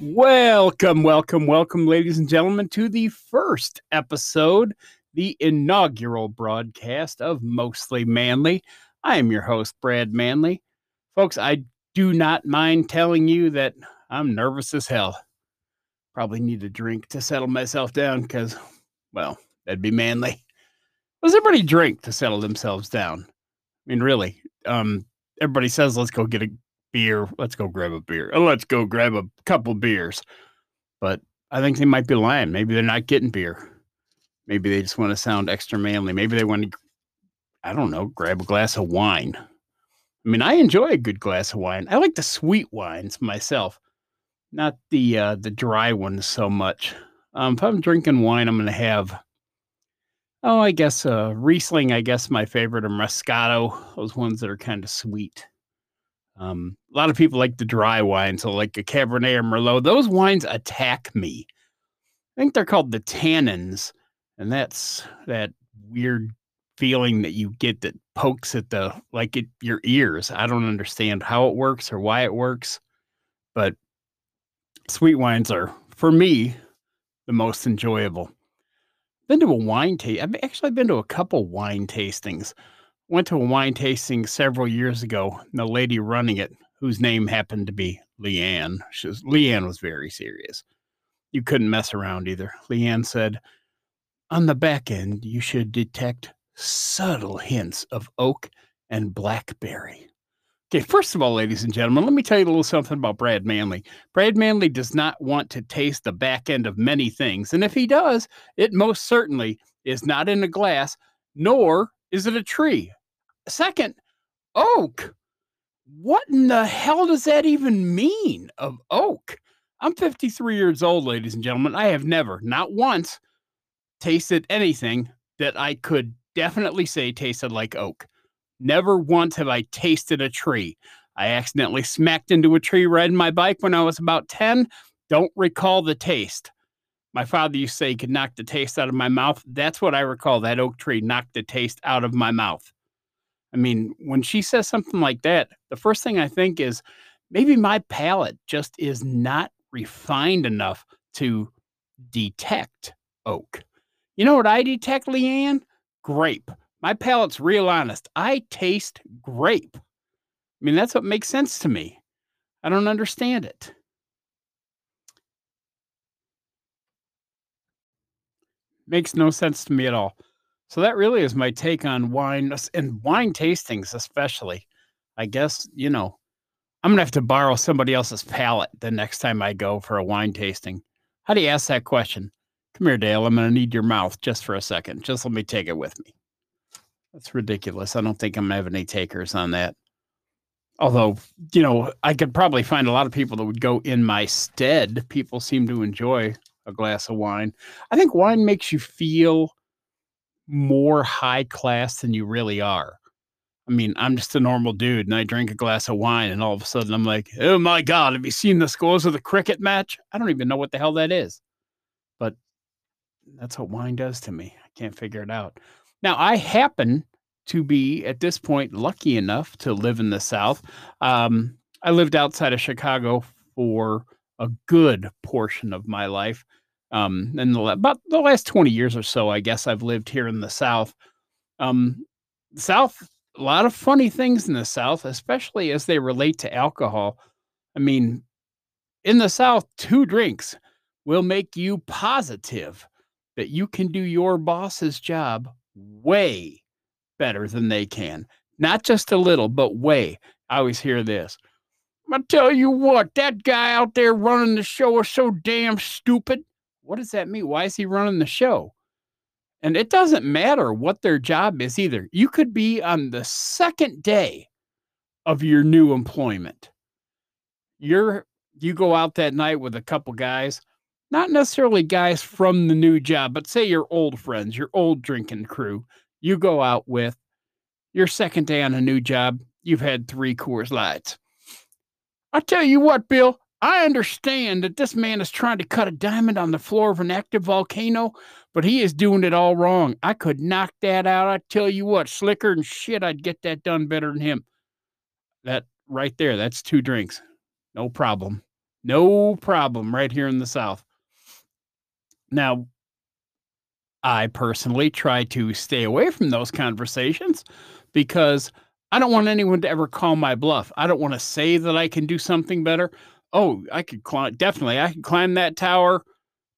Welcome, welcome, welcome, ladies and gentlemen, to the first episode, the inaugural broadcast of Mostly Manly. I am your host, Brad Manly. Folks, I do not mind telling you that I'm nervous as hell. Probably need a drink to settle myself down because, well, that'd be manly. Does everybody drink to settle themselves down? I mean, really, um, everybody says, let's go get a beer. Let's go grab a beer. Let's go grab a couple beers. But I think they might be lying. Maybe they're not getting beer. Maybe they just want to sound extra manly. Maybe they want to, I don't know, grab a glass of wine. I mean, I enjoy a good glass of wine. I like the sweet wines myself, not the uh, the dry ones so much. Um, if I'm drinking wine, I'm going to have, oh, I guess uh, Riesling. I guess my favorite are Moscato. Those ones that are kind of sweet. Um, a lot of people like the dry wine, so like a Cabernet or Merlot. Those wines attack me. I think they're called the tannins, and that's that weird feeling that you get that pokes at the like it your ears. I don't understand how it works or why it works, but sweet wines are for me the most enjoyable. Been to a wine taste. I've actually been to a couple wine tastings went to a wine tasting several years ago. and The lady running it, whose name happened to be Leanne, she was, Leanne was very serious. You couldn't mess around either. Leanne said, on the back end, you should detect subtle hints of oak and blackberry. Okay, first of all, ladies and gentlemen, let me tell you a little something about Brad Manly. Brad Manly does not want to taste the back end of many things. And if he does, it most certainly is not in a glass, nor is it a tree. Second, oak. What in the hell does that even mean of oak? I'm 53 years old, ladies and gentlemen. I have never, not once, tasted anything that I could definitely say tasted like oak. Never once have I tasted a tree. I accidentally smacked into a tree riding my bike when I was about 10. Don't recall the taste. My father used to say he could knock the taste out of my mouth. That's what I recall. That oak tree knocked the taste out of my mouth. I mean, when she says something like that, the first thing I think is maybe my palate just is not refined enough to detect oak. You know what I detect, Leanne? Grape. My palate's real honest. I taste grape. I mean, that's what makes sense to me. I don't understand it. Makes no sense to me at all. So that really is my take on wine and wine tastings, especially. I guess, you know, I'm going to have to borrow somebody else's palate the next time I go for a wine tasting. How do you ask that question? Come here, Dale. I'm going to need your mouth just for a second. Just let me take it with me. That's ridiculous. I don't think I'm going to have any takers on that. Although, you know, I could probably find a lot of people that would go in my stead. People seem to enjoy a glass of wine. I think wine makes you feel more high class than you really are. I mean, I'm just a normal dude and I drink a glass of wine and all of a sudden I'm like, oh my God, have you seen the scores of the cricket match? I don't even know what the hell that is. But that's what wine does to me. I can't figure it out. Now, I happen to be at this point lucky enough to live in the South. Um, I lived outside of Chicago for a good portion of my life um, in the about the last 20 years or so, I guess I've lived here in the South. Um, South, a lot of funny things in the South, especially as they relate to alcohol. I mean, in the South, two drinks will make you positive that you can do your boss's job way better than they can. Not just a little, but way. I always hear this. I tell you what, that guy out there running the show is so damn stupid what does that mean? Why is he running the show? And it doesn't matter what their job is either. You could be on the second day of your new employment. You're you go out that night with a couple guys, not necessarily guys from the new job, but say your old friends, your old drinking crew. You go out with your second day on a new job, you've had three Coors Lights. I tell you what, Bill, I understand that this man is trying to cut a diamond on the floor of an active volcano, but he is doing it all wrong. I could knock that out. I tell you what, slicker and shit, I'd get that done better than him. That right there, that's two drinks. No problem. No problem right here in the South. Now, I personally try to stay away from those conversations because I don't want anyone to ever call my bluff. I don't want to say that I can do something better. Oh, I could climb, definitely, I could climb that tower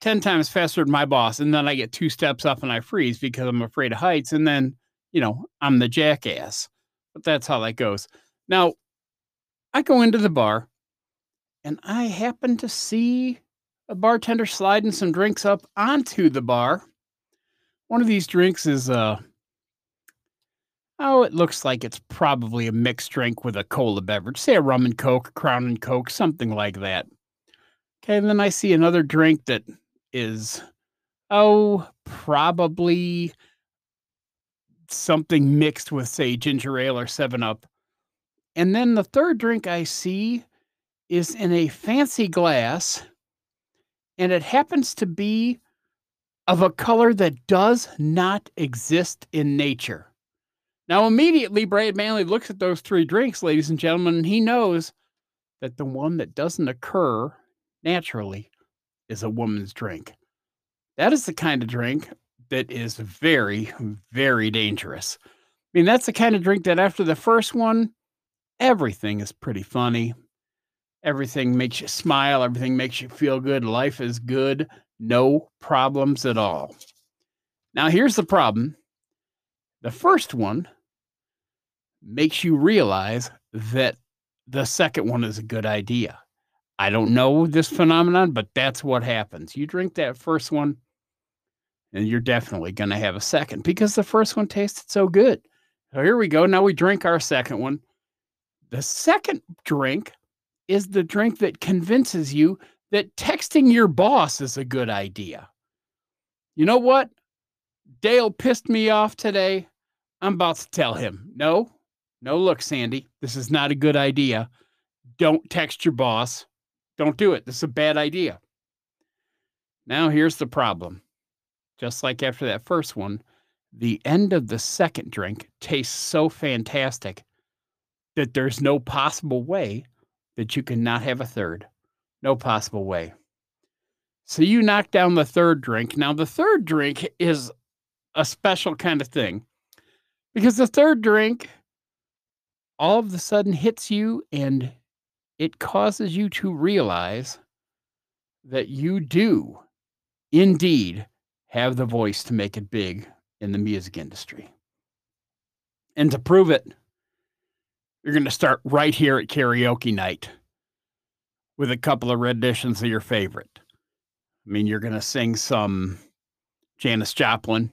10 times faster than my boss. And then I get two steps up and I freeze because I'm afraid of heights. And then, you know, I'm the jackass. But that's how that goes. Now, I go into the bar and I happen to see a bartender sliding some drinks up onto the bar. One of these drinks is uh oh, it looks like it's probably a mixed drink with a cola beverage, say a rum and coke, crown and coke, something like that. Okay, and then I see another drink that is oh, probably something mixed with say ginger ale or 7 up. And then the third drink I see is in a fancy glass and it happens to be of a color that does not exist in nature. Now, immediately, Brad Manly looks at those three drinks, ladies and gentlemen, and he knows that the one that doesn't occur naturally is a woman's drink. That is the kind of drink that is very, very dangerous. I mean, that's the kind of drink that after the first one, everything is pretty funny. Everything makes you smile. Everything makes you feel good. Life is good. No problems at all. Now, here's the problem the first one makes you realize that the second one is a good idea. I don't know this phenomenon, but that's what happens. You drink that first one, and you're definitely going to have a second because the first one tasted so good. So here we go. Now we drink our second one. The second drink is the drink that convinces you that texting your boss is a good idea. You know what? Dale pissed me off today. I'm about to tell him, no, no, look, Sandy, this is not a good idea. Don't text your boss. Don't do it. This is a bad idea. Now, here's the problem. Just like after that first one, the end of the second drink tastes so fantastic that there's no possible way that you cannot have a third. No possible way. So you knock down the third drink. Now, the third drink is a special kind of thing because the third drink all of a sudden hits you and it causes you to realize that you do indeed have the voice to make it big in the music industry. And to prove it, you're going to start right here at karaoke night with a couple of renditions of your favorite. I mean, you're going to sing some Janis Joplin.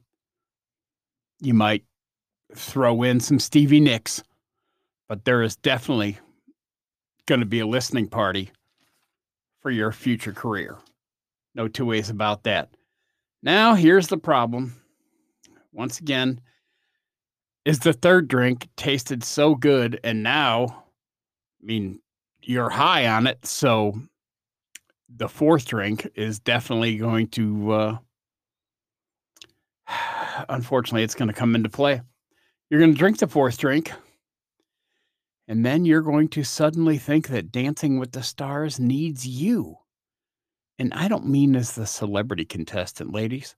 You might throw in some Stevie Nicks, but there is definitely going to be a listening party for your future career. No two ways about that. Now, here's the problem. Once again, is the third drink tasted so good and now I mean you're high on it, so the fourth drink is definitely going to uh unfortunately it's going to come into play. You're going to drink the fourth drink and then you're going to suddenly think that Dancing with the Stars needs you. And I don't mean as the celebrity contestant, ladies,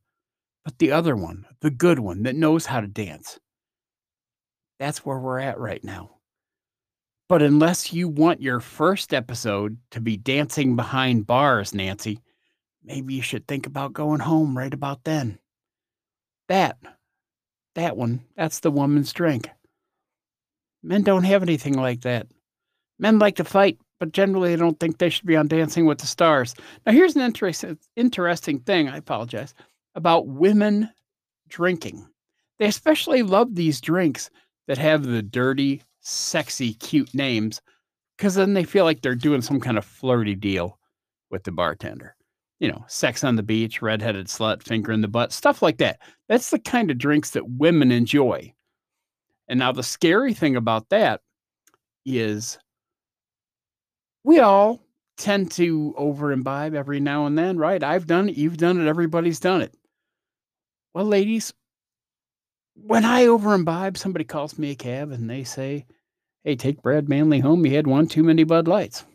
but the other one, the good one that knows how to dance. That's where we're at right now. But unless you want your first episode to be dancing behind bars, Nancy, maybe you should think about going home right about then. That, that one, that's the woman's drink. Men don't have anything like that. Men like to fight, but generally they don't think they should be on Dancing with the Stars. Now, here's an interesting, interesting thing, I apologize, about women drinking. They especially love these drinks that have the dirty, sexy, cute names because then they feel like they're doing some kind of flirty deal with the bartender. You know, sex on the beach, redheaded slut, finger in the butt, stuff like that. That's the kind of drinks that women enjoy. And now the scary thing about that is we all tend to over imbibe every now and then, right? I've done it, you've done it, everybody's done it. Well, ladies, when I over imbibe, somebody calls me a cab and they say, Hey, take Brad Manly home. He had one too many Bud Lights.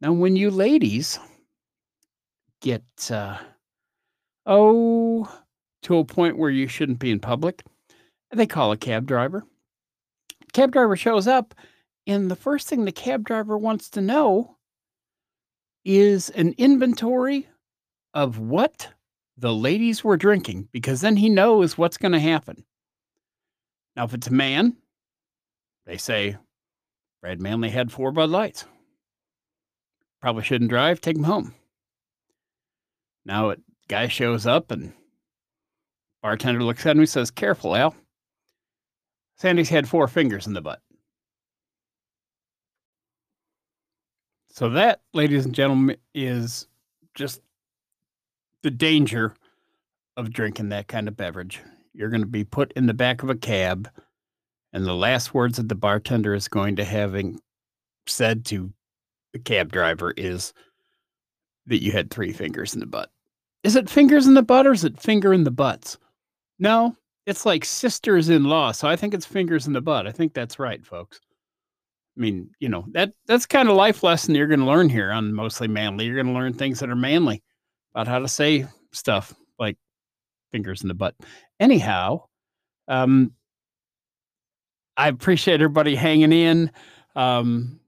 Now, when you ladies get, uh, oh, to a point where you shouldn't be in public, they call a cab driver. Cab driver shows up, and the first thing the cab driver wants to know is an inventory of what the ladies were drinking, because then he knows what's going to happen. Now, if it's a man, they say, Brad Manly had four Bud Lights. Probably shouldn't drive, take him home. Now, a guy shows up and bartender looks at him and says, Careful, Al. Sandy's had four fingers in the butt. So, that, ladies and gentlemen, is just the danger of drinking that kind of beverage. You're going to be put in the back of a cab, and the last words that the bartender is going to having said to the cab driver is that you had three fingers in the butt. Is it fingers in the butt or is it finger in the butts? No, it's like sisters in law. So I think it's fingers in the butt. I think that's right, folks. I mean, you know, that that's kind of life lesson you're going to learn here on mostly manly. You're going to learn things that are manly about how to say stuff like fingers in the butt. Anyhow, um, I appreciate everybody hanging in. Um,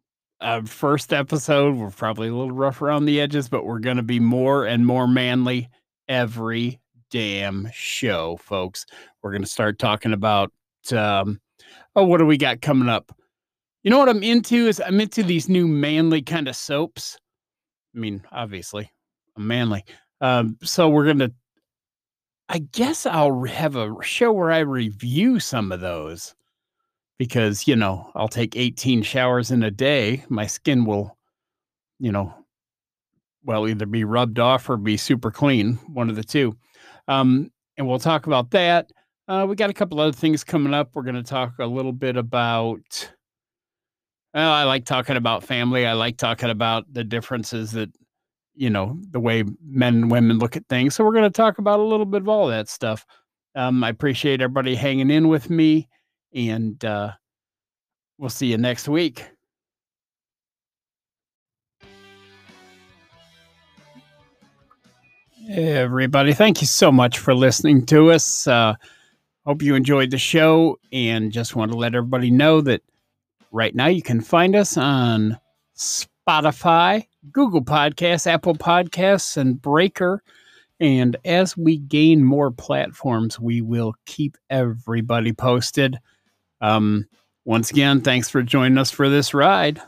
uh, first episode, we're probably a little rough around the edges, but we're going to be more and more manly every damn show, folks. We're going to start talking about, um, oh, what do we got coming up? You know what I'm into is I'm into these new manly kind of soaps. I mean, obviously, I'm manly. Um, so we're going to, I guess I'll have a show where I review some of those because you know I'll take 18 showers in a day. My skin will, you know, well either be rubbed off or be super clean, one of the two. Um, and we'll talk about that. Uh, we got a couple other things coming up. We're going to talk a little bit about. Well, I like talking about family. I like talking about the differences that, you know, the way men and women look at things. So we're going to talk about a little bit of all that stuff. Um, I appreciate everybody hanging in with me and uh, we'll see you next week. Everybody, thank you so much for listening to us. Uh, hope you enjoyed the show and just want to let everybody know that right now you can find us on Spotify, Google Podcasts, Apple Podcasts, and Breaker. And as we gain more platforms, we will keep everybody posted. Um, once again, thanks for joining us for this ride.